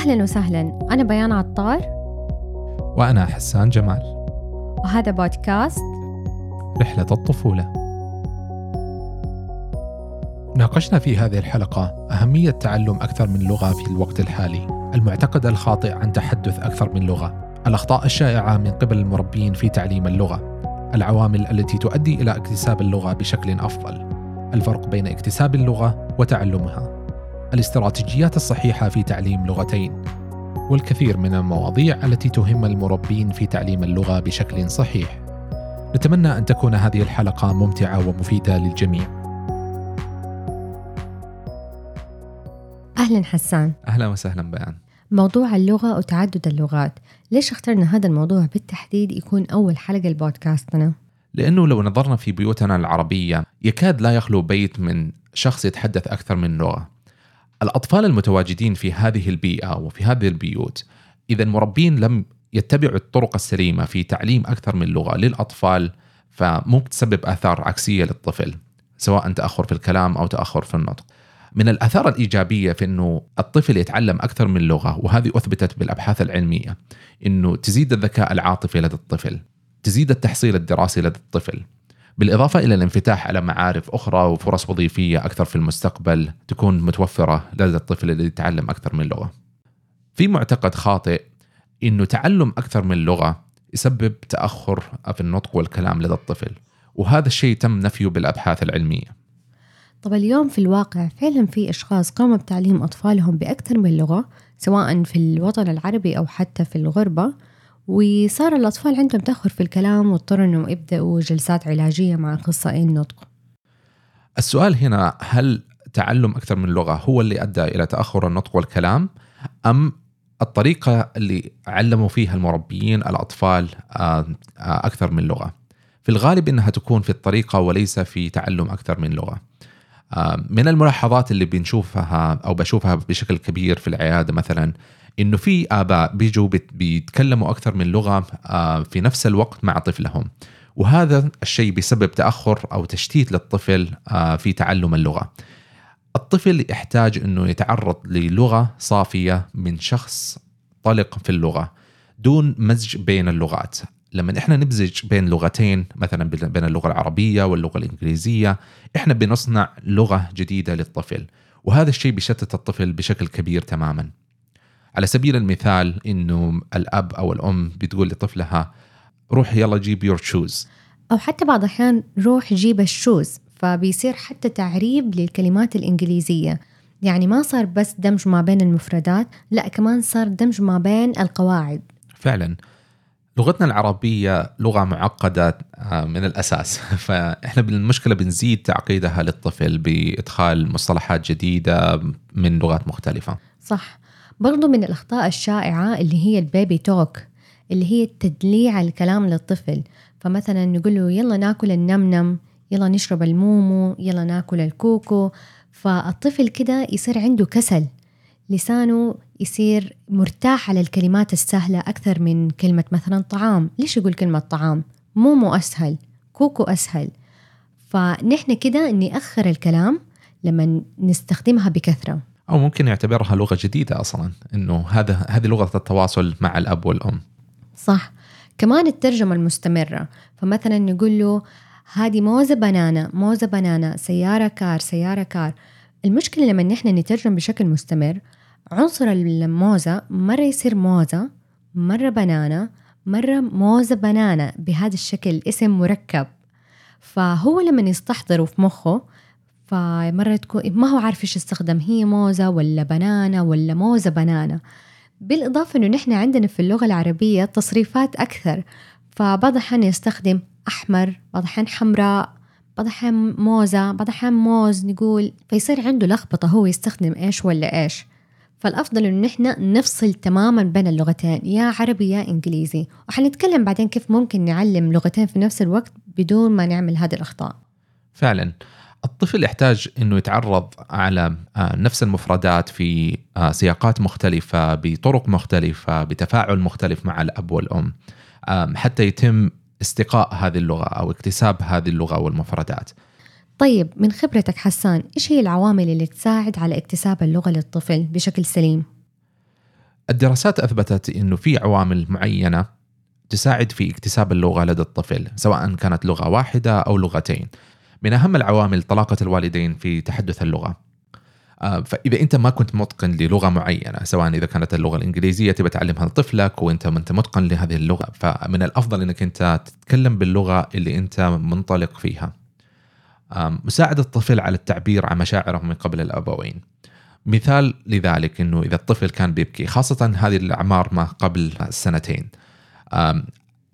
أهلا وسهلا. أنا بيان عطار. وأنا حسان جمال. وهذا بودكاست رحلة الطفولة. ناقشنا في هذه الحلقة أهمية تعلم أكثر من لغة في الوقت الحالي. المعتقد الخاطئ عن تحدث أكثر من لغة. الأخطاء الشائعة من قبل المربين في تعليم اللغة. العوامل التي تؤدي إلى اكتساب اللغة بشكل أفضل. الفرق بين اكتساب اللغة وتعلمها. الاستراتيجيات الصحيحة في تعليم لغتين والكثير من المواضيع التي تهم المربين في تعليم اللغة بشكل صحيح. نتمنى أن تكون هذه الحلقة ممتعة ومفيدة للجميع. أهلا حسان. أهلا وسهلا بيان. موضوع اللغة وتعدد اللغات. ليش اخترنا هذا الموضوع بالتحديد يكون أول حلقة لبودكاستنا؟ لأنه لو نظرنا في بيوتنا العربية يكاد لا يخلو بيت من شخص يتحدث أكثر من لغة. الأطفال المتواجدين في هذه البيئة وفي هذه البيوت إذا المربين لم يتبعوا الطرق السليمة في تعليم أكثر من لغة للأطفال فممكن تسبب آثار عكسية للطفل سواء تأخر في الكلام أو تأخر في النطق. من الآثار الإيجابية في أنه الطفل يتعلم أكثر من لغة وهذه أثبتت بالأبحاث العلمية أنه تزيد الذكاء العاطفي لدى الطفل تزيد التحصيل الدراسي لدى الطفل. بالإضافة إلى الانفتاح على معارف أخرى وفرص وظيفية أكثر في المستقبل تكون متوفرة لدى الطفل الذي يتعلم أكثر من لغة. في معتقد خاطئ أنه تعلم أكثر من لغة يسبب تأخر في النطق والكلام لدى الطفل وهذا الشيء تم نفيه بالأبحاث العلمية. طب اليوم في الواقع فعلا في أشخاص قاموا بتعليم أطفالهم بأكثر من لغة سواء في الوطن العربي أو حتى في الغربة؟ وصار الأطفال عندهم تأخر في الكلام واضطروا أنهم يبدأوا جلسات علاجية مع أخصائيين النطق السؤال هنا هل تعلم أكثر من لغة هو اللي أدى إلى تأخر النطق والكلام أم الطريقة اللي علموا فيها المربيين الأطفال آه، آه، أكثر من لغة؟ في الغالب إنها تكون في الطريقة وليس في تعلم أكثر من لغة. آه، من الملاحظات اللي بنشوفها أو بشوفها بشكل كبير في العيادة مثلا إنه في آباء بيجوا بيتكلموا أكثر من لغة آه، في نفس الوقت مع طفلهم. وهذا الشيء بيسبب تأخر أو تشتيت للطفل آه، في تعلم اللغة. الطفل يحتاج إنه يتعرض للغة صافية من شخص طلق في اللغة دون مزج بين اللغات. لما إحنا نمزج بين لغتين مثلا بين اللغة العربية واللغة الإنجليزية إحنا بنصنع لغة جديدة للطفل. وهذا الشيء بيشتت الطفل بشكل كبير تماما. على سبيل المثال إنه الأب أو الأم بتقول لطفلها روح يلا جيب your shoes أو حتى بعض الأحيان روح جيب ال shoes فبيصير حتى تعريب للكلمات الإنجليزية. يعني ما صار بس دمج ما بين المفردات لا كمان صار دمج ما بين القواعد. فعلا. لغتنا العربية لغة معقدة آه، من الأساس. فإحنا بالمشكلة بنزيد تعقيدها للطفل بإدخال مصطلحات جديدة من لغات مختلفة. صح. برضو من الأخطاء الشائعة اللي هي البيبي توك اللي هي تدليع الكلام للطفل. فمثلا نقول له يلا ناكل النمنم يلا نشرب المومو يلا ناكل الكوكو. فالطفل كده يصير عنده كسل. لسانه يصير مرتاح على الكلمات السهلة أكثر من كلمة مثلا طعام. ليش يقول كلمة طعام؟ مومو أسهل كوكو أسهل. فنحن كده نأخر الكلام لما نستخدمها بكثرة. أو ممكن يعتبرها لغة جديدة أصلا إنه هذا هذه لغة التواصل مع الأب والأم. صح. كمان الترجمة المستمرة. فمثلا نقول له هذه موزة بنانا موزة بنانا سيارة كار سيارة كار. المشكلة لما نحن نترجم بشكل مستمر عنصر الموزة مرة يصير موزة مرة بنانا مرة موزة بنانا بهذا الشكل اسم مركب. فهو لما يستحضره في مخه فمرة تكون ما هو عارف إيش يستخدم هي موزة ولا بنانا ولا موزة بنانا بالإضافة إنه نحن عندنا في اللغة العربية تصريفات أكثر فبعض الأحيان يستخدم أحمر بعض الأحيان حمراء بعض الأحيان موزة بعض الأحيان موز نقول فيصير عنده لخبطة هو يستخدم إيش ولا إيش. فالأفضل إنه نحن نفصل تماما بين اللغتين يا عربي يا إنجليزي. وحنتكلم بعدين كيف ممكن نعلم لغتين في نفس الوقت بدون ما نعمل هذه الأخطاء. فعلا. الطفل يحتاج إنه يتعرض على آه، نفس المفردات في آه، سياقات مختلفة بطرق مختلفة بتفاعل مختلف مع الأب والأم حتى يتم استقاء هذه اللغة أو اكتساب هذه اللغة والمفردات. طيب من خبرتك حسان إيش هي العوامل اللي تساعد على اكتساب اللغة للطفل بشكل سليم؟ الدراسات أثبتت إنه في عوامل معينة تساعد في اكتساب اللغة لدى الطفل سواء كانت لغة واحدة أو لغتين من أهم العوامل طلاقة الوالدين في تحدث اللغة. آه، فإذا أنت ما كنت متقن للغة معينة سواء إذا كانت اللغة الإنجليزية تبى تعلمها لطفلك وأنت ما أنت متقن لهذه اللغة. فمن الأفضل إنك أنت تتكلم باللغة اللي أنت منطلق فيها. مساعدة الطفل على التعبير عن مشاعره من قبل الأبوين. مثال لذلك أنه إذا الطفل كان بيبكي خاصة هذه الأعمار ما قبل السنتين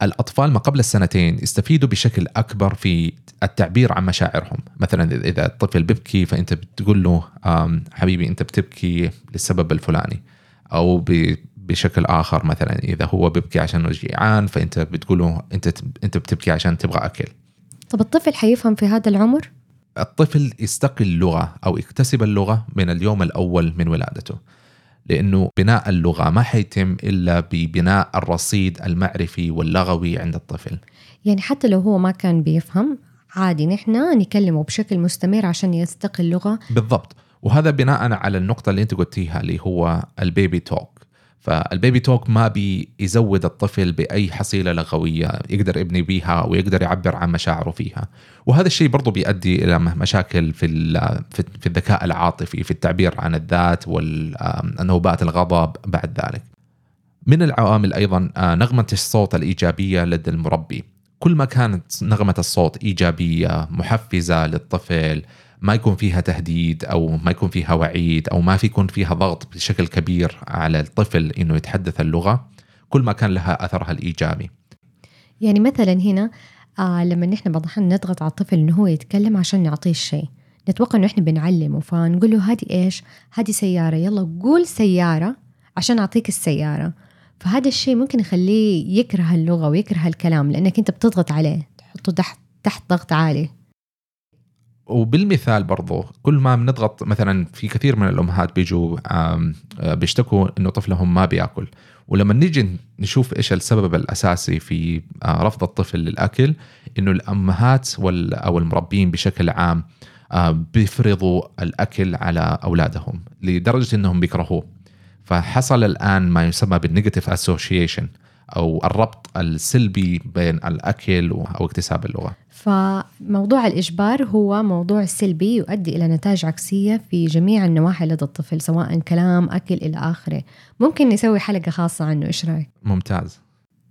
الأطفال ما قبل السنتين يستفيدوا بشكل أكبر في التعبير عن مشاعرهم. مثلا إذا الطفل بيبكي فأنت بتقول له حبيبي أنت بتبكي للسبب الفلاني. أو بشكل آخر مثلا إذا هو بيبكي عشان جيعان فأنت بتقول له أنت أنت بتبكي عشان تبغى أكل. طب الطفل حيفهم في هذا العمر؟ الطفل يستقي اللغة أو يكتسب اللغة من اليوم الأول من ولادته. لأنه بناء اللغة ما حيتم إلا ببناء الرصيد المعرفي واللغوي عند الطفل. يعني حتى لو هو ما كان بيفهم عادي نحن نكلمه بشكل مستمر عشان يستقي اللغة. بالضبط. وهذا بناء على النقطة اللي أنت قلتيها اللي هو البيبي توك. فالبيبي توك ما بيزود الطفل بأي حصيلة لغوية يقدر يبني بيها ويقدر يعبر عن مشاعره فيها. وهذا الشيء برضه بيؤدي إلى مشاكل في في الذكاء العاطفي في التعبير عن الذات والنوبات الغضب بعد ذلك. من العوامل أيضا آه، نغمة الصوت الإيجابية لدى المربي. كل ما كانت نغمة الصوت إيجابية محفزة للطفل ما يكون فيها تهديد أو ما يكون فيها وعيد أو ما في يكون فيها ضغط بشكل كبير على الطفل إنه يتحدث اللغة كل ما كان لها أثرها الإيجابي. يعني مثلا هنا آه لما نحن بعض الأحيان نضغط على الطفل إنه هو يتكلم عشان نعطيه الشيء نتوقع إنه إحنا بنعلمه فنقول له هذه إيش؟ هذه سيارة يلا قول سيارة عشان أعطيك السيارة فهذا الشيء ممكن يخليه يكره اللغة ويكره الكلام لأنك أنت بتضغط عليه تحطه تحت تحت ضغط عالي وبالمثال برضو كل ما بنضغط مثلا في كثير من الأمهات بيجوا آه، بيشتكوا إنه طفلهم ما بيأكل. ولما نيجي نشوف إيش السبب الأساسي في آه، رفض الطفل للأكل إنه الأمهات أو المربين بشكل عام آه، بيفرضوا الأكل على أولادهم لدرجة إنهم بيكرهوه. فحصل الآن ما يسمى بال negative association أو الربط السلبي بين الأكل أو اكتساب اللغة. فموضوع الإجبار هو موضوع سلبي يؤدي إلى نتائج عكسية في جميع النواحي لدى الطفل سواء كلام أكل إلى آخره. ممكن نسوي حلقة خاصة عنه إيش رأيك؟ ممتاز.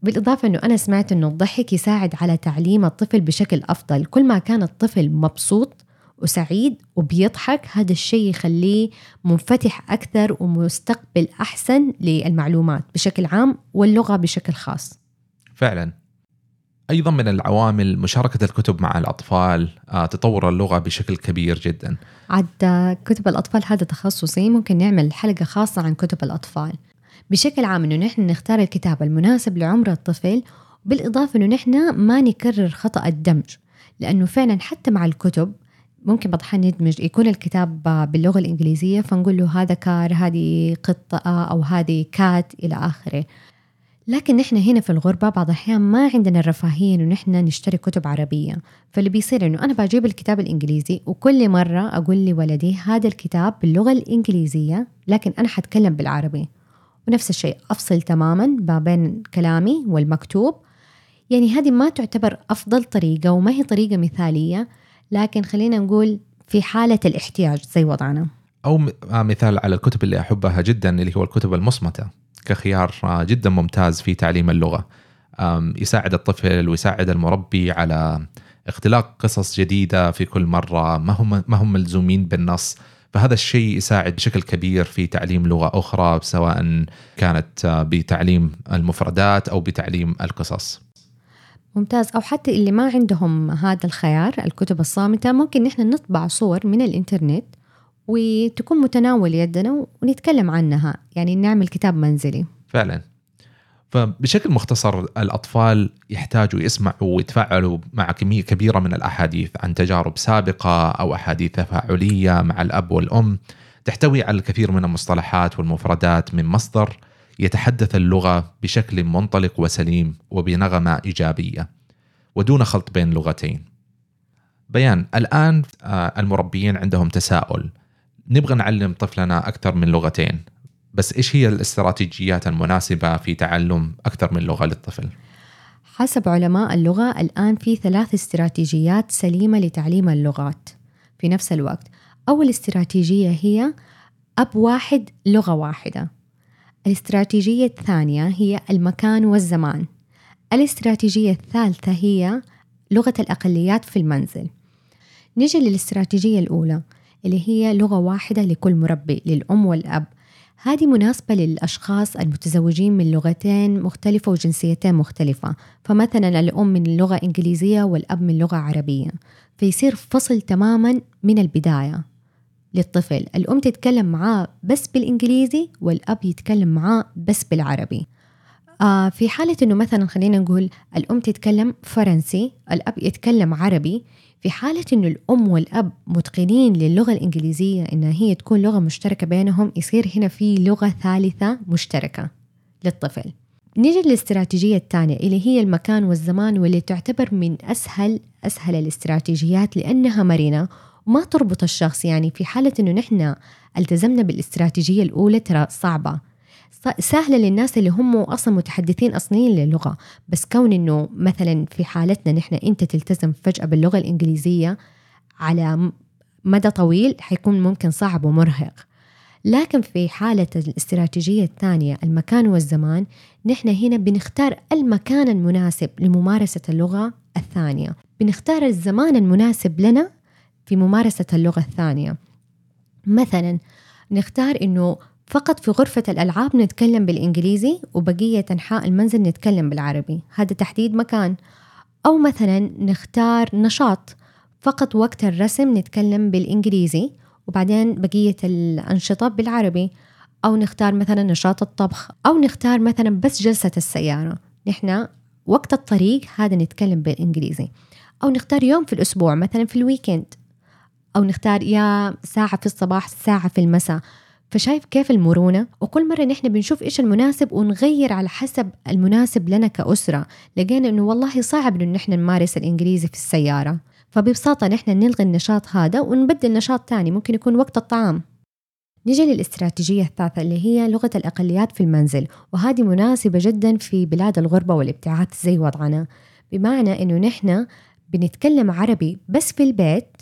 بالإضافة أنه أنا سمعت أنه الضحك يساعد على تعليم الطفل بشكل أفضل. كل ما كان الطفل مبسوط وسعيد وبيضحك. هذا الشيء يخليه منفتح أكثر ومستقبل أحسن للمعلومات بشكل عام واللغة بشكل خاص. فعلا. أيضا من العوامل مشاركة الكتب مع الأطفال آه، تطور اللغة بشكل كبير جدا. عاد كتب الأطفال هذا تخصصي. ممكن نعمل حلقة خاصة عن كتب الأطفال. بشكل عام إنه نحن نختار الكتاب المناسب لعمر الطفل بالاضافه إنه نحن ما نكرر خطأ الدمج لأنه فعلا حتى مع الكتب ممكن بعض ندمج يكون الكتاب باللغة الإنجليزية فنقول له هذا كار هذه قطة أو هذه كات إلى آخره. لكن نحن هنا في الغربة بعض الأحيان ما عندنا الرفاهية إنه نحن نشتري كتب عربية. فاللي بيصير إنه أنا بجيب الكتاب الإنجليزي وكل مرة أقول لولدي هذا الكتاب باللغة الإنجليزية لكن أنا حتكلم بالعربي. ونفس الشيء أفصل تماما ما بين كلامي والمكتوب. يعني هذه ما تعتبر أفضل طريقة وما هي طريقة مثالية. لكن خلينا نقول في حالة الاحتياج زي وضعنا. أو آه، مثال على الكتب اللي أحبها جدا اللي هو الكتب المصمتة كخيار جدا ممتاز في تعليم اللغة. يساعد الطفل ويساعد المربي على اختلاق قصص جديدة في كل مرة ما هم ما هم ملزومين بالنص. فهذا الشيء يساعد بشكل كبير في تعليم لغة أخرى سواء كانت بتعليم المفردات أو بتعليم القصص. ممتاز. أو حتى اللي ما عندهم هذا الخيار الكتب الصامتة ممكن نحن نطبع صور من الإنترنت وتكون متناول يدنا ونتكلم عنها. يعني نعمل كتاب منزلي. فعلا. فبشكل مختصر الأطفال يحتاجوا يسمعوا ويتفاعلوا مع كمية كبيرة من الأحاديث عن تجارب سابقة أو أحاديث تفاعلية مع الأب والأم. تحتوي على الكثير من المصطلحات والمفردات من مصدر يتحدث اللغة بشكل منطلق وسليم وبنغمة إيجابية ودون خلط بين لغتين. بيان الآن آه، المربيين عندهم تساؤل. نبغى نعلم طفلنا أكثر من لغتين بس إيش هي الاستراتيجيات المناسبة في تعلم أكثر من لغة للطفل؟ حسب علماء اللغة الآن في ثلاث استراتيجيات سليمة لتعليم اللغات في نفس الوقت. أول استراتيجية هي أب واحد لغة واحدة. الاستراتيجية الثانية هي المكان والزمان. الاستراتيجية الثالثة هي لغة الأقليات في المنزل. نجي للاستراتيجية الأولى اللي هي لغة واحدة لكل مربي للأم والأب. هذه مناسبة للأشخاص المتزوجين من لغتين مختلفة وجنسيتين مختلفة. فمثلا الأم من لغة إنجليزية والأب من لغة عربية. فيصير فصل تماما من البداية. للطفل. الأم تتكلم معاه بس بالإنجليزي والأب يتكلم معاه بس بالعربي. آه في حالة إنه مثلا خلينا نقول الأم تتكلم فرنسي الأب يتكلم عربي في حالة إنه الأم والأب متقنين للغة الإنجليزية إنها هي تكون لغة مشتركة بينهم يصير هنا في لغة ثالثة مشتركة للطفل. نيجي للاستراتيجية الثانية اللي هي المكان والزمان واللي تعتبر من أسهل أسهل الاستراتيجيات لأنها مرنة. وما تربط الشخص يعني في حالة إنه نحن التزمنا بالاستراتيجية الأولى ترى صعبة. سهلة للناس اللي هم أصلا متحدثين أصليين للغة بس كون إنه مثلا في حالتنا نحن أنت تلتزم فجأة باللغة الإنجليزية على مدى طويل حيكون ممكن صعب ومرهق. لكن في حالة الاستراتيجية الثانية المكان والزمان نحن هنا بنختار المكان المناسب لممارسة اللغة الثانية. بنختار الزمان المناسب لنا في ممارسة اللغة الثانية. مثلا نختار إنه فقط في غرفة الألعاب نتكلم بالإنجليزي وبقية أنحاء المنزل نتكلم بالعربي. هذا تحديد مكان. أو مثلا نختار نشاط. فقط وقت الرسم نتكلم بالإنجليزي وبعدين بقية الأنشطة بالعربي. أو نختار مثلا نشاط الطبخ. أو نختار مثلا بس جلسة السيارة. نحن وقت الطريق هذا نتكلم بالإنجليزي. أو نختار يوم في الأسبوع مثلا في الويكند. أو نختار يا ساعة في الصباح ساعة في المساء. فشايف كيف المرونة؟ وكل مرة نحن بنشوف إيش المناسب ونغير على حسب المناسب لنا كأسرة. لقينا إنه والله صعب إنه نحن نمارس الإنجليزي في السيارة. فببساطة نحن نلغي النشاط هذا ونبدل نشاط ثاني ممكن يكون وقت الطعام. نجي للاستراتيجية الثالثة اللي هي لغة الأقليات في المنزل وهذه مناسبة جدا في بلاد الغربة والابتعاث زي وضعنا. بمعنى إنه نحن بنتكلم عربي بس في البيت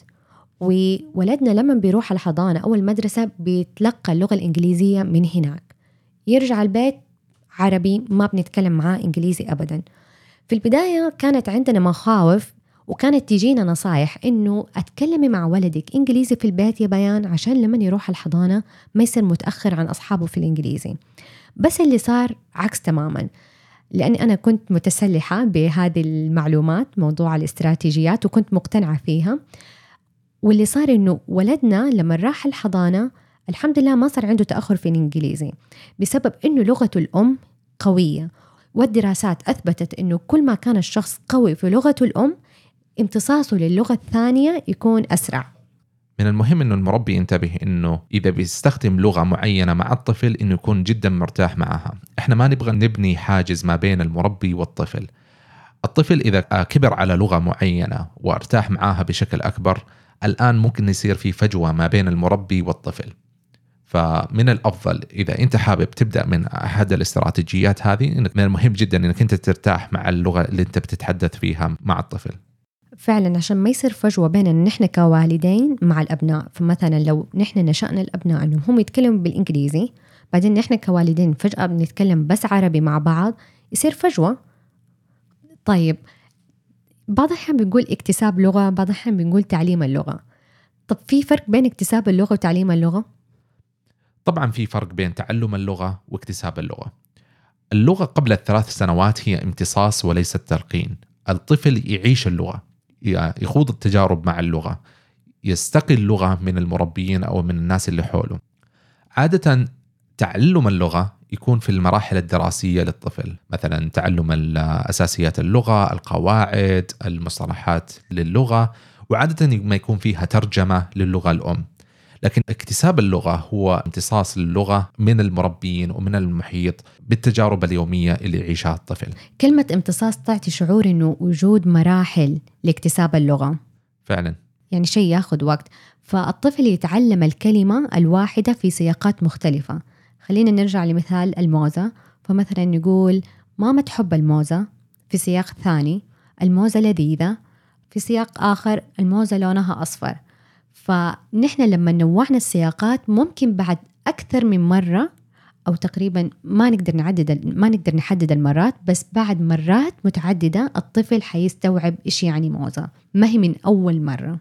وولدنا لما بيروح الحضانة أو المدرسة بيتلقى اللغة الإنجليزية من هناك. يرجع البيت عربي ما بنتكلم معاه إنجليزي أبدا. في البداية كانت عندنا مخاوف وكانت تجينا نصايح إنه أتكلمي مع ولدك إنجليزي في البيت يا بيان عشان لما يروح الحضانة ما يصير متأخر عن أصحابه في الإنجليزي. بس اللي صار عكس تماما لأني أنا كنت متسلحة بهذه المعلومات موضوع الاستراتيجيات وكنت مقتنعة فيها. واللي صار إنه ولدنا لما راح الحضانة الحمد لله ما صار عنده تأخر في الإنجليزي بسبب إنه لغته الأم قوية. والدراسات أثبتت إنه كل ما كان الشخص قوي في لغته الأم امتصاصه للغة الثانية يكون أسرع. من المهم إنه المربي ينتبه إنه إذا بيستخدم لغة معينة مع الطفل إنه يكون جدا مرتاح معها، إحنا ما نبغى نبني حاجز ما بين المربي والطفل. الطفل إذا كبر على لغة معينة وارتاح معاها بشكل أكبر الآن ممكن يصير في فجوة ما بين المربي والطفل. فمن الأفضل إذا أنت حابب تبدأ من أحد الاستراتيجيات هذه إنك من المهم جدا إنك أنت ترتاح مع اللغة اللي أنت بتتحدث فيها مع الطفل. فعلا عشان ما يصير فجوة بيننا نحن كوالدين مع الأبناء. فمثلا لو نحن نشأنا الأبناء إنهم هم يتكلموا بالإنجليزي بعدين نحن كوالدين فجأة بنتكلم بس عربي مع بعض يصير فجوة؟ طيب بعض الأحيان بنقول اكتساب لغة بعض الأحيان بنقول تعليم اللغة. طب في فرق بين اكتساب اللغة وتعليم اللغة؟ طبعا في فرق بين تعلم اللغة واكتساب اللغة. اللغة قبل الثلاث سنوات هي امتصاص وليس تلقين الطفل يعيش اللغة يخوض التجارب مع اللغة يستقي اللغة من المربيين أو من الناس اللي حوله. عادة تعلم اللغة يكون في المراحل الدراسية للطفل. مثلا تعلم أساسيات اللغة القواعد المصطلحات للغة وعادة ما يكون فيها ترجمة للغة الأم. لكن اكتساب اللغة هو امتصاص اللغة من المربيين ومن المحيط بالتجارب اليومية اللي يعيشها الطفل. كلمة امتصاص تعطي شعور إنه وجود مراحل لاكتساب اللغة. فعلا. يعني شيء ياخذ وقت. فالطفل يتعلم الكلمة الواحدة في سياقات مختلفة. خلينا نرجع لمثال الموزة. فمثلا نقول ماما تحب الموزة؟ في سياق ثاني الموزة لذيذة. في سياق آخر الموزة لونها أصفر. فنحن لما نوعنا السياقات ممكن بعد أكثر من مرة أو تقريبا ما نقدر نعدد ما نقدر نحدد المرات بس بعد مرات متعددة الطفل حيستوعب إيش يعني موزة. ما هي من أول مرة.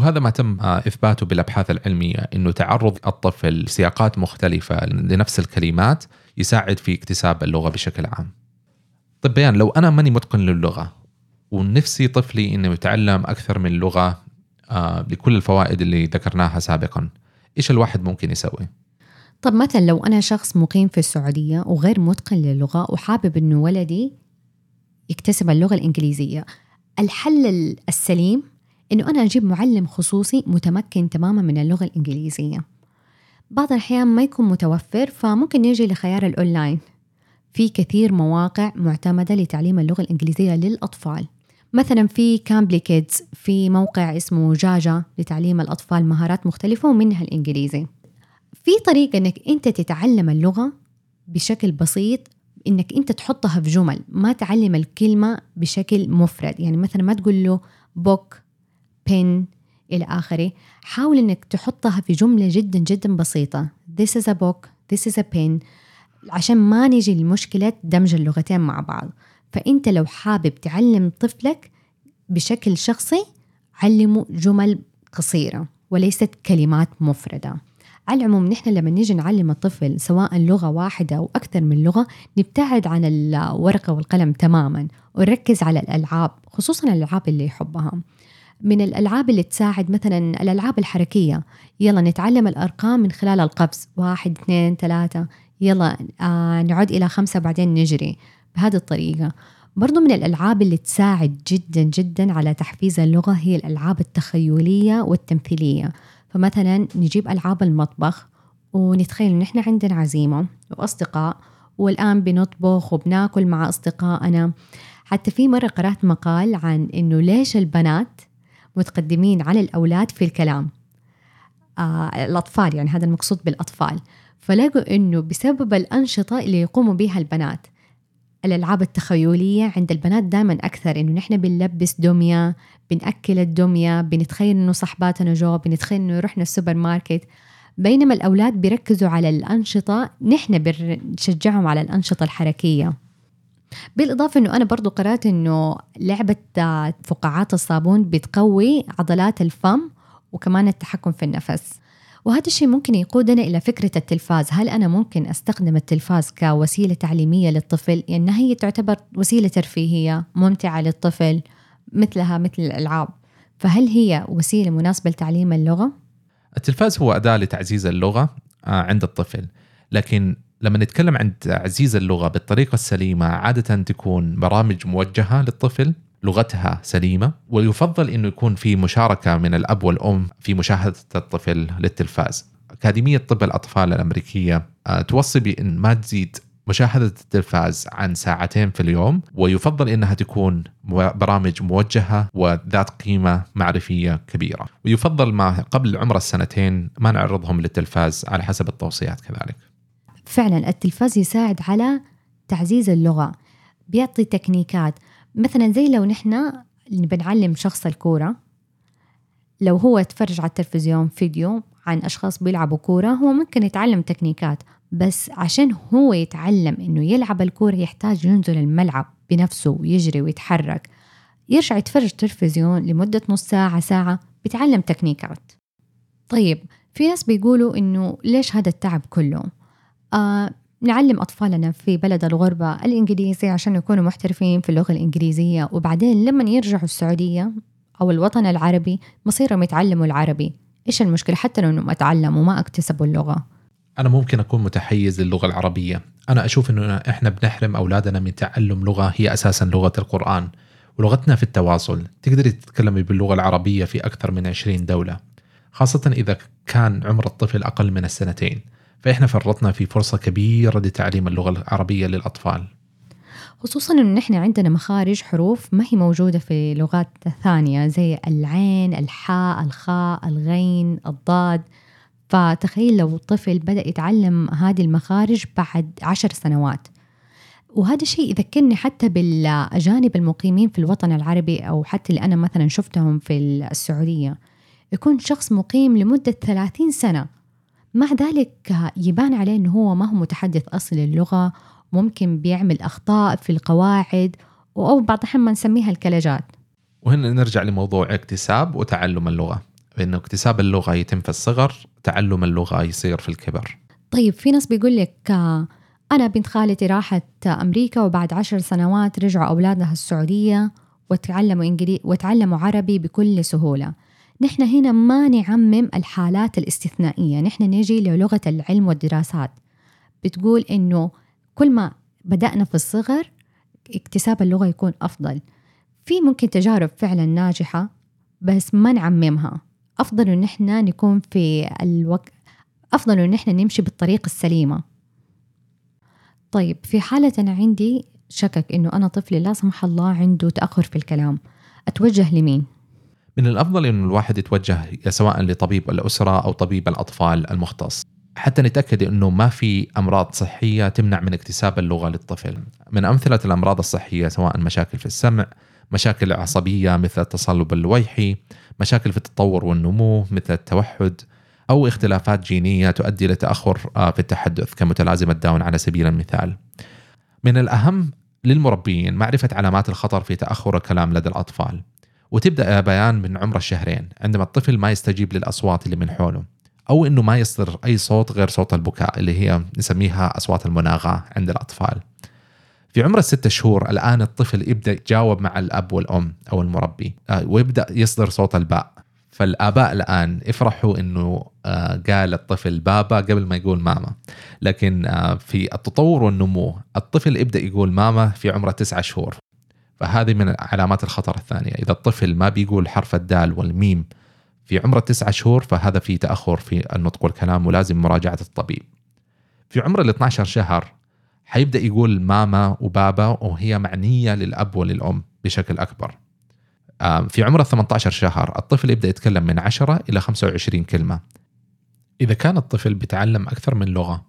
وهذا ما تم إثباته بالأبحاث العلمية إنه تعرض الطفل لسياقات مختلفة لنفس الكلمات يساعد في اكتساب اللغة بشكل عام. طيب بيان لو أنا ماني متقن للغة ونفسي طفلي إنه يتعلم أكثر من لغة آه لكل الفوائد اللي ذكرناها سابقا، إيش الواحد ممكن يسوي؟ طب مثلا لو أنا شخص مقيم في السعودية وغير متقن للغة وحابب إنه ولدي يكتسب اللغة الإنجليزية، الحل السليم إنه أنا أجيب معلم خصوصي متمكن تماما من اللغة الإنجليزية. بعض الأحيان ما يكون متوفر فممكن نيجي لخيار الأونلاين. في كثير مواقع معتمدة لتعليم اللغة الإنجليزية للأطفال. مثلا في Cambly Kids في موقع اسمه جاجا لتعليم الأطفال مهارات مختلفة ومنها الإنجليزي. في طريقة إنك أنت تتعلم اللغة بشكل بسيط إنك أنت تحطها في جمل ما تعلم الكلمة بشكل مفرد. يعني مثلا ما تقول له بوك بين إلى آخره. حاول إنك تحطها في جملة جدا جدا بسيطة. This is a book. This is a pen عشان ما نيجي لمشكلة دمج اللغتين مع بعض. فأنت لو حابب تعلم طفلك بشكل شخصي علمه جمل قصيرة وليست كلمات مفردة. على العموم نحن لما نيجي نعلم الطفل سواء لغة واحدة أو أكثر من لغة نبتعد عن الورقة والقلم تماما ونركز على الألعاب خصوصا الألعاب اللي يحبها. من الألعاب اللي تساعد مثلا الألعاب الحركية. يلا نتعلم الأرقام من خلال القفز. واحد اثنين ثلاثة. يلا آه نعد إلى خمسة بعدين نجري بهذه الطريقة. برضو من الألعاب اللي تساعد جدا جدا على تحفيز اللغة هي الألعاب التخيلية والتمثيلية. فمثلا نجيب ألعاب المطبخ ونتخيل إن إحنا عندنا عزيمة وأصدقاء والآن بنطبخ وبناكل مع أصدقائنا. حتى في مرة قرأت مقال عن إنه ليش البنات متقدمين على الأولاد في الكلام. آه الأطفال يعني هذا المقصود بالأطفال. فلقوا أنه بسبب الأنشطة اللي يقوموا بها البنات الألعاب التخيلية عند البنات دائما أكثر إنه نحن بنلبس دمية بنأكل الدمية بنتخيل إنه صحباتنا جو بنتخيل إنه رحنا السوبر ماركت. بينما الأولاد بيركزوا على الأنشطة نحن بنشجعهم على الأنشطة الحركية. بالإضافة أنه أنا برضو قرأت أنه لعبة فقاعات الصابون بتقوي عضلات الفم وكمان التحكم في النفس. وهذا الشيء ممكن يقودنا إلى فكرة التلفاز. هل أنا ممكن أستخدم التلفاز كوسيلة تعليمية للطفل؟ لأنها هي تعتبر وسيلة ترفيهية ممتعة للطفل مثلها مثل الألعاب. فهل هي وسيلة مناسبة لتعليم اللغة؟ التلفاز هو أداة لتعزيز اللغة آه، عند الطفل. لكن لما نتكلم عن تعزيز اللغة بالطريقة السليمة عادة تكون برامج موجهة للطفل لغتها سليمة ويفضل إنه يكون في مشاركة من الأب والأم في مشاهدة الطفل للتلفاز. أكاديمية طب الأطفال الأمريكية آه، توصي بإن ما تزيد مشاهدة التلفاز عن ساعتين في اليوم ويفضل إنها تكون برامج موجهة وذات قيمة معرفية كبيرة ويفضل ما قبل عمر السنتين ما نعرضهم للتلفاز على حسب التوصيات كذلك فعلا التلفاز يساعد على تعزيز اللغة بيعطي تكنيكات. مثلا زي لو نحن بنعلم شخص الكورة لو هو يتفرج على التلفزيون فيديو عن أشخاص بيلعبوا كورة هو ممكن يتعلم تكنيكات. بس عشان هو يتعلم إنه يلعب الكورة يحتاج ينزل الملعب بنفسه ويجري ويتحرك. يرجع يتفرج تلفزيون لمدة نص ساعة ساعة بيتعلم تكنيكات. طيب في ناس بيقولوا إنه ليش هذا التعب كله؟ آه نعلم أطفالنا في بلد الغربة الإنجليزي عشان يكونوا محترفين في اللغة الإنجليزية وبعدين لما يرجعوا السعودية أو الوطن العربي مصيرهم يتعلموا العربي. إيش المشكلة؟ حتى لو أنهم اتعلموا ما اكتسبوا اللغة. أنا ممكن أكون متحيز للغة العربية. أنا أشوف أنه إحنا بنحرم أولادنا من تعلم لغة هي أساسا لغة القرآن. ولغتنا في التواصل. تقدري تتكلمي باللغة العربية في أكثر من 20 دولة. خاصة إذا كان عمر الطفل أقل من السنتين. فإحنا فرطنا في فرصة كبيرة لتعليم اللغة العربية للأطفال. خصوصا انه نحن عندنا مخارج حروف ما هي موجودة في لغات ثانية زي العين، الحاء، الخاء، الغين، الضاد. فتخيل لو طفل بدأ يتعلم هذه المخارج بعد عشر سنوات. وهذا الشيء يذكرني حتى بالأجانب المقيمين في الوطن العربي أو حتى اللي أنا مثلا شفتهم في السعودية. يكون شخص مقيم لمدة 30 سنة. مع ذلك يبان عليه أنه هو ما هو متحدث أصل اللغة ممكن بيعمل أخطاء في القواعد أو بعض الأحيان ما نسميها الكلجات. وهنا نرجع لموضوع اكتساب وتعلم اللغة بأنه اكتساب اللغة يتم في الصغر تعلم اللغة يصير في الكبر. طيب في ناس بيقول لك أنا بنت خالتي راحت أمريكا وبعد عشر سنوات رجعوا أولادها السعودية وتعلموا إنجليزي وتعلموا عربي بكل سهولة. نحن هنا ما نعمم الحالات الاستثنائية. نحن نجي للغة العلم والدراسات. بتقول إنه كل ما بدأنا في الصغر اكتساب اللغة يكون أفضل. في ممكن تجارب فعلا ناجحة بس ما نعممها. أفضل إن إحنا نكون في الوقت أفضل إن إحنا نمشي بالطريقة السليمة. طيب في حالة أنا عندي شكك إنه أنا طفلي لا سمح الله عنده تأخر في الكلام. أتوجه لمين؟ من الأفضل انه الواحد يتوجه سواء لطبيب الأسرة أو طبيب الأطفال المختص حتى نتأكد إنه ما في أمراض صحية تمنع من اكتساب اللغة للطفل. من أمثلة الأمراض الصحية سواء مشاكل في السمع، مشاكل عصبية مثل التصلب اللويحي، مشاكل في التطور والنمو مثل التوحد، أو اختلافات جينية تؤدي إلى تاخر آه، في التحدث كمتلازمة داون على سبيل المثال. من الأهم للمربيين معرفة علامات الخطر في تأخر الكلام لدى الأطفال. وتبدأ بيان من عمر الشهرين عندما الطفل ما يستجيب للأصوات اللي من حوله أو إنه ما يصدر أي صوت غير صوت البكاء اللي هي نسميها أصوات المناغاه عند الأطفال. في عمر الست شهور الآن الطفل يبدأ يتجاوب مع الأب والأم أو المربي آه، ويبدأ يصدر صوت الباء. فالآباء الآن يفرحوا إنه آه، قال الطفل بابا قبل ما يقول ماما لكن آه، في التطور والنمو الطفل يبدأ يقول ماما في عمره تسعة شهور فهذه من علامات الخطر الثانية. إذا الطفل ما بيقول حرف الدال والميم في عمر التسعة شهور فهذا في تأخر في النطق والكلام ولازم مراجعة الطبيب. في عمر ال 12 شهر حيبدأ يقول ماما وبابا وهي معنية للأب وللأم بشكل أكبر. في عمر ال 18 شهر الطفل يبدأ يتكلم من 10 إلى 25 كلمة. إذا كان الطفل بيتعلم أكثر من لغة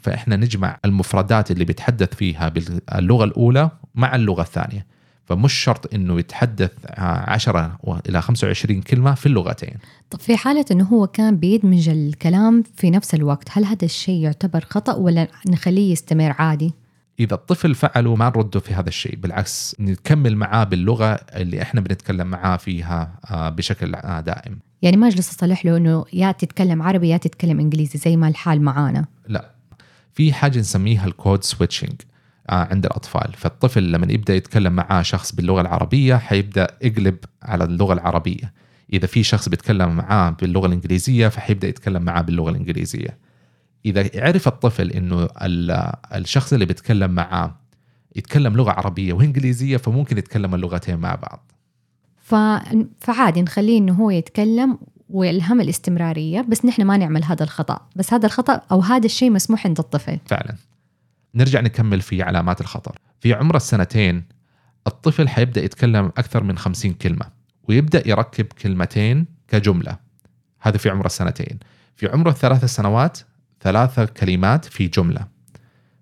فإحنا نجمع المفردات اللي بيتحدث فيها باللغة الأولى مع اللغة الثانية. فمش شرط إنه يتحدث 10 إلى 25 كلمة في اللغتين. طب في حالة إنه هو كان بيدمج الكلام في نفس الوقت هل هذا الشيء يعتبر خطأ ولا نخليه يستمر عادي؟ إذا الطفل فعله ما نرده في هذا الشيء بالعكس نكمل معاه باللغة اللي إحنا بنتكلم معاه فيها آه، بشكل آه، دائم. يعني ما أجلس أصلح له إنه يا تتكلم عربي يا تتكلم إنجليزي زي ما الحال معانا. لا. في حاجة نسميها ال code switching آه، عند الأطفال. فالطفل لما يبدأ يتكلم معاه شخص باللغة العربية حيبدأ يقلب على اللغة العربية. إذا في شخص بيتكلم معاه باللغة الإنجليزية فحيبدأ يتكلم معاه باللغة الإنجليزية. إذا عرف الطفل إنه الشخص اللي بيتكلم معاه يتكلم لغة عربية وإنجليزية فممكن يتكلم اللغتين مع بعض. ف... فعادي نخليه إنه هو يتكلم والهم الاستمرارية بس نحن ما نعمل هذا الخطأ. بس هذا الخطأ أو هذا الشيء مسموح عند الطفل. فعلا. نرجع نكمل في علامات الخطر. في عمر السنتين الطفل حيبدأ يتكلم أكثر من خمسين كلمة ويبدأ يركب كلمتين كجملة. هذا في عمر السنتين. في عمر الثلاث سنوات ثلاثة كلمات في جملة.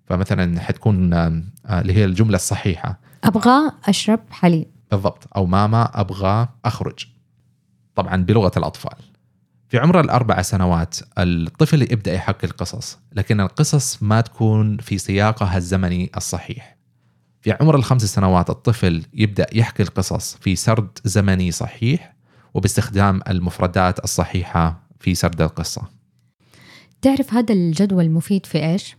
فمثلا حتكون آه، اللي هي الجملة الصحيحة. أبغى أشرب حليب. بالضبط. أو ماما أبغى أخرج. طبعا بلغة الأطفال. في عمر الأربع سنوات الطفل يبدأ يحكي القصص لكن القصص ما تكون في سياقها الزمني الصحيح. في عمر الخمس سنوات الطفل يبدأ يحكي القصص في سرد زمني صحيح وباستخدام المفردات الصحيحة في سرد القصة. تعرف هذا الجدول مفيد في إيش؟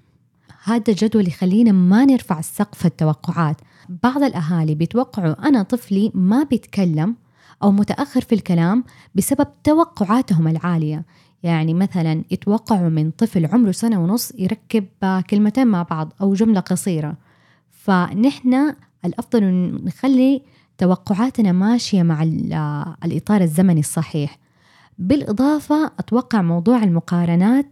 هذا الجدول يخلينا ما نرفع سقف التوقعات. بعض الأهالي بيتوقعوا أنا طفلي ما بيتكلم أو متأخر في الكلام بسبب توقعاتهم العالية. يعني مثلا يتوقعوا من طفل عمره سنة ونص يركب كلمتين مع بعض أو جملة قصيرة. فنحن الأفضل نخلي توقعاتنا ماشية مع الإطار الزمني الصحيح. بالإضافة أتوقع موضوع المقارنات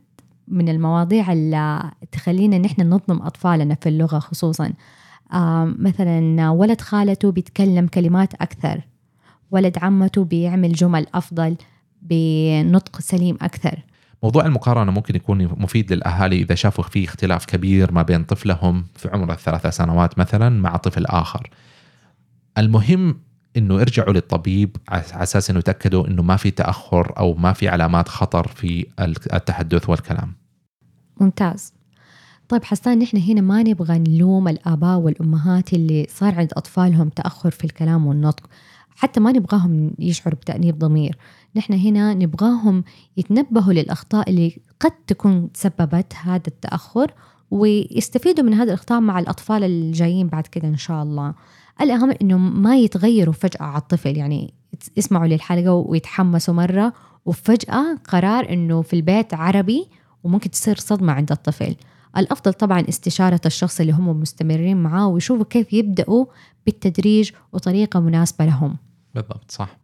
من المواضيع اللي تخلينا نحن نظلم أطفالنا في اللغة خصوصا. آه مثلا ولد خالته بيتكلم كلمات أكثر. ولد عمته بيعمل جمل أفضل بنطق سليم أكثر موضوع المقارنة ممكن يكون مفيد للأهالي إذا شافوا في اختلاف كبير ما بين طفلهم في عمر الثلاث سنوات مثلا مع طفل آخر المهم إنه يرجعوا للطبيب على أساس إنه يتأكدوا إنه ما في تأخر أو ما في علامات خطر في التحدث والكلام. ممتاز. طيب حسان نحن هنا ما نبغى نلوم الآباء والأمهات اللي صار عند أطفالهم تأخر في الكلام والنطق، حتى ما نبغاهم يشعروا بتأنيب ضمير، نحن هنا نبغاهم يتنبهوا للأخطاء اللي قد تكون سببت هذا التأخر ويستفيدوا من هذه الإخطاء مع الأطفال الجايين بعد كده إن شاء الله. الأهم إنه ما يتغيروا فجأة على الطفل يعني يسمعوا للحلقة ويتحمسوا مرة وفجأة قرار إنه في البيت عربي وممكن تصير صدمة عند الطفل. الأفضل طبعا استشارة الشخص اللي هم مستمرين معاه ويشوفوا كيف يبدأوا بالتدريج وطريقة مناسبة لهم. بالضبط صح.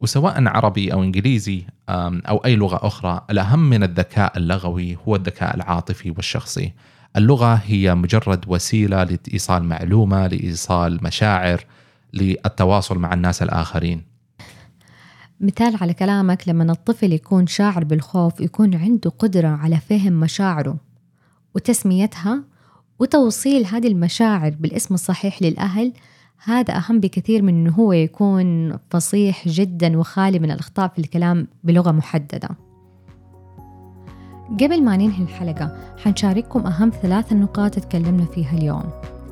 وسواء عربي أو إنجليزي أو أي لغة أخرى الأهم من الذكاء اللغوي هو الذكاء العاطفي والشخصي. اللغة هي مجرد وسيلة لإيصال معلومة لإيصال مشاعر للتواصل مع الناس الآخرين. مثال على كلامك لما الطفل يكون شاعر بالخوف يكون عنده قدرة على فهم مشاعره وتسميتها وتوصيل هذه المشاعر بالاسم الصحيح للأهل هذا أهم بكثير من أنه هو يكون فصيح جدا وخالي من الأخطاء في الكلام بلغة محددة. قبل ما ننهي الحلقة حنشارككم أهم ثلاث نقاط تكلمنا فيها اليوم.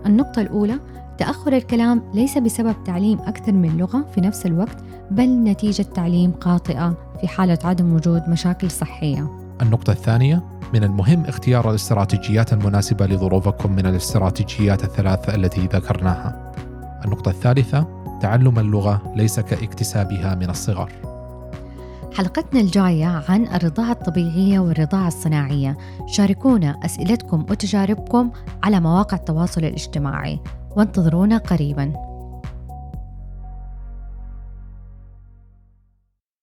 النقطة الأولى تأخر الكلام ليس بسبب تعليم أكثر من لغة في نفس الوقت بل نتيجة تعليم قاطئة في حالة عدم وجود مشاكل صحية. النقطة الثانية من المهم اختيار الاستراتيجيات المناسبة لظروفكم من الاستراتيجيات الثلاثة التي ذكرناها. النقطة الثالثة تعلم اللغة ليس كاكتسابها من الصغر. حلقتنا الجاية عن الرضاعة الطبيعية والرضاعة الصناعية. شاركونا أسئلتكم وتجاربكم على مواقع التواصل الاجتماعي. وانتظرونا قريباً.